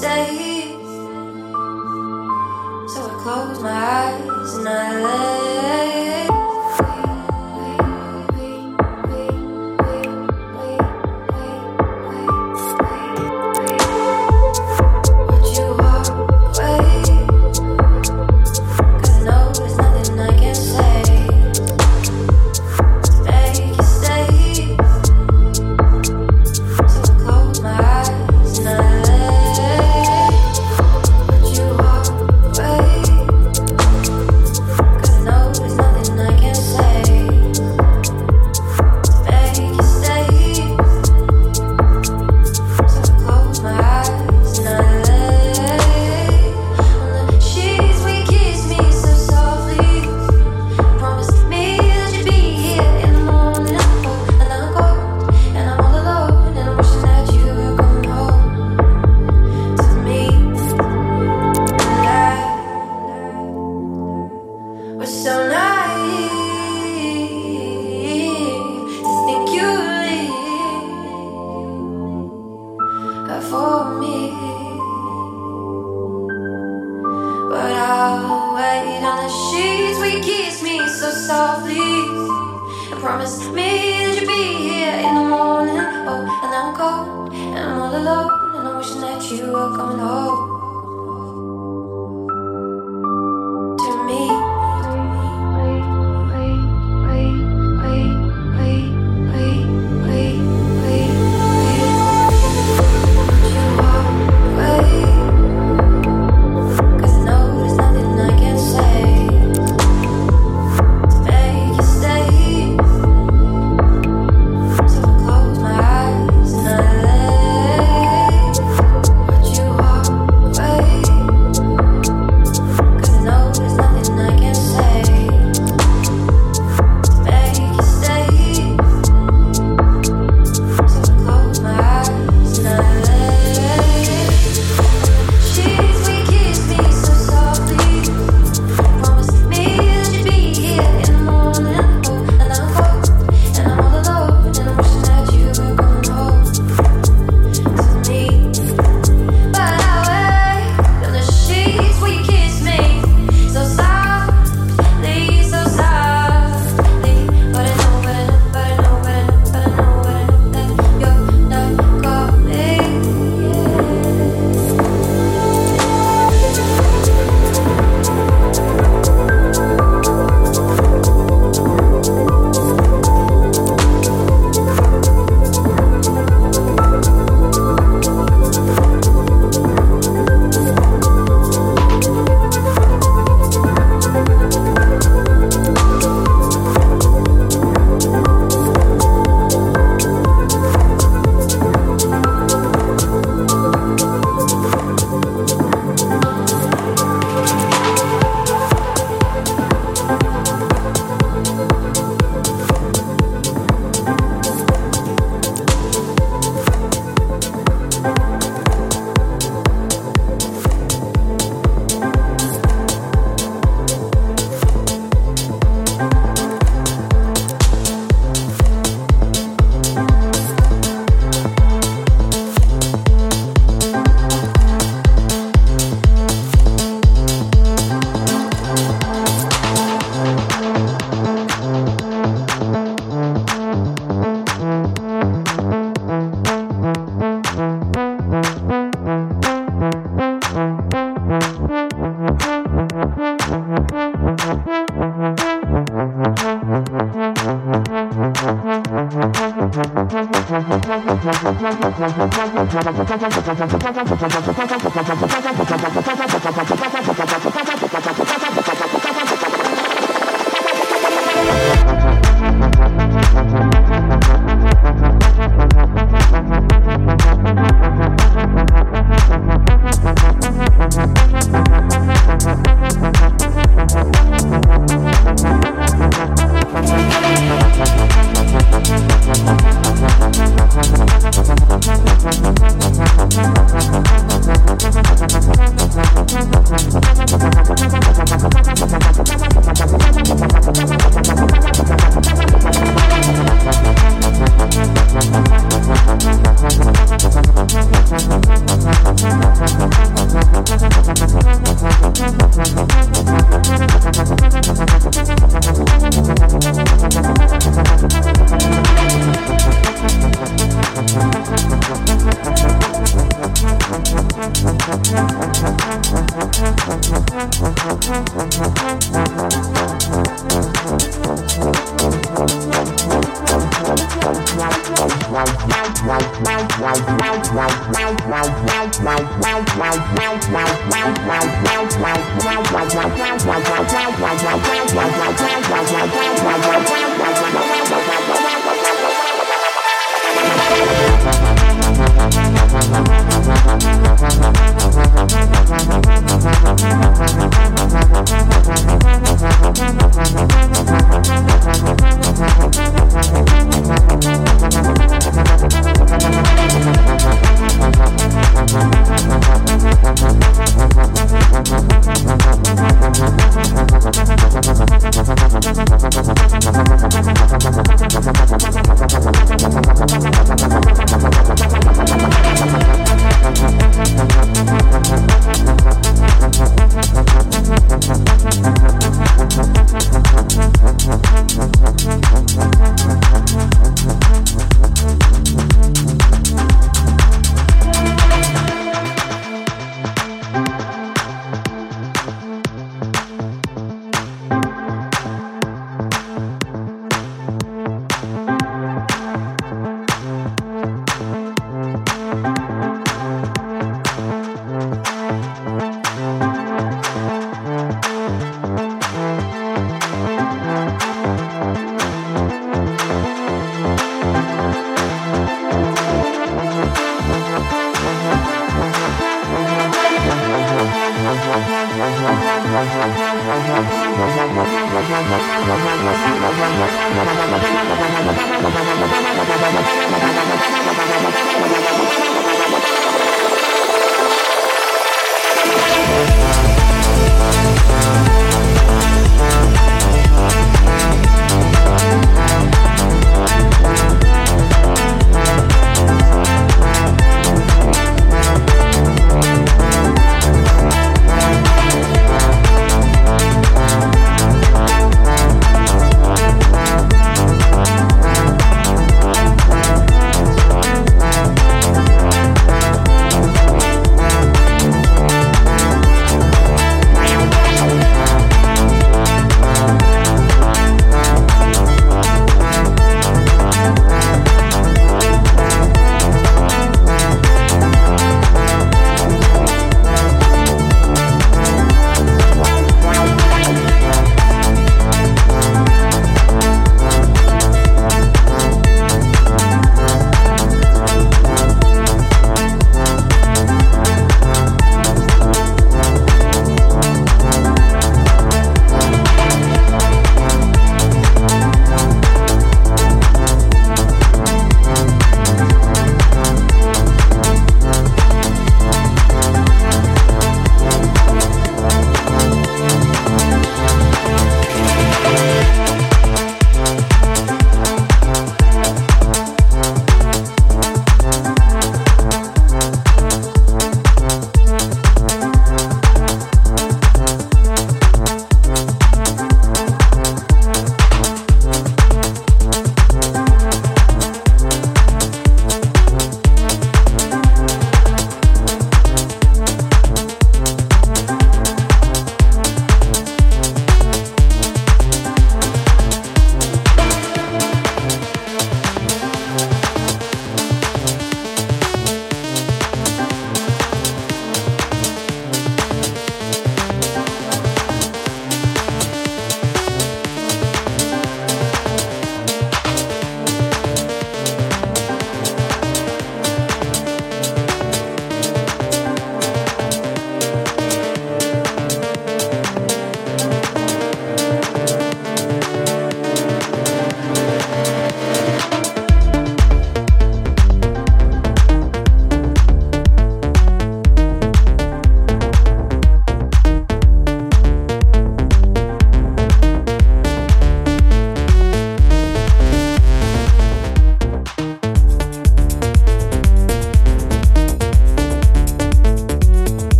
Stay.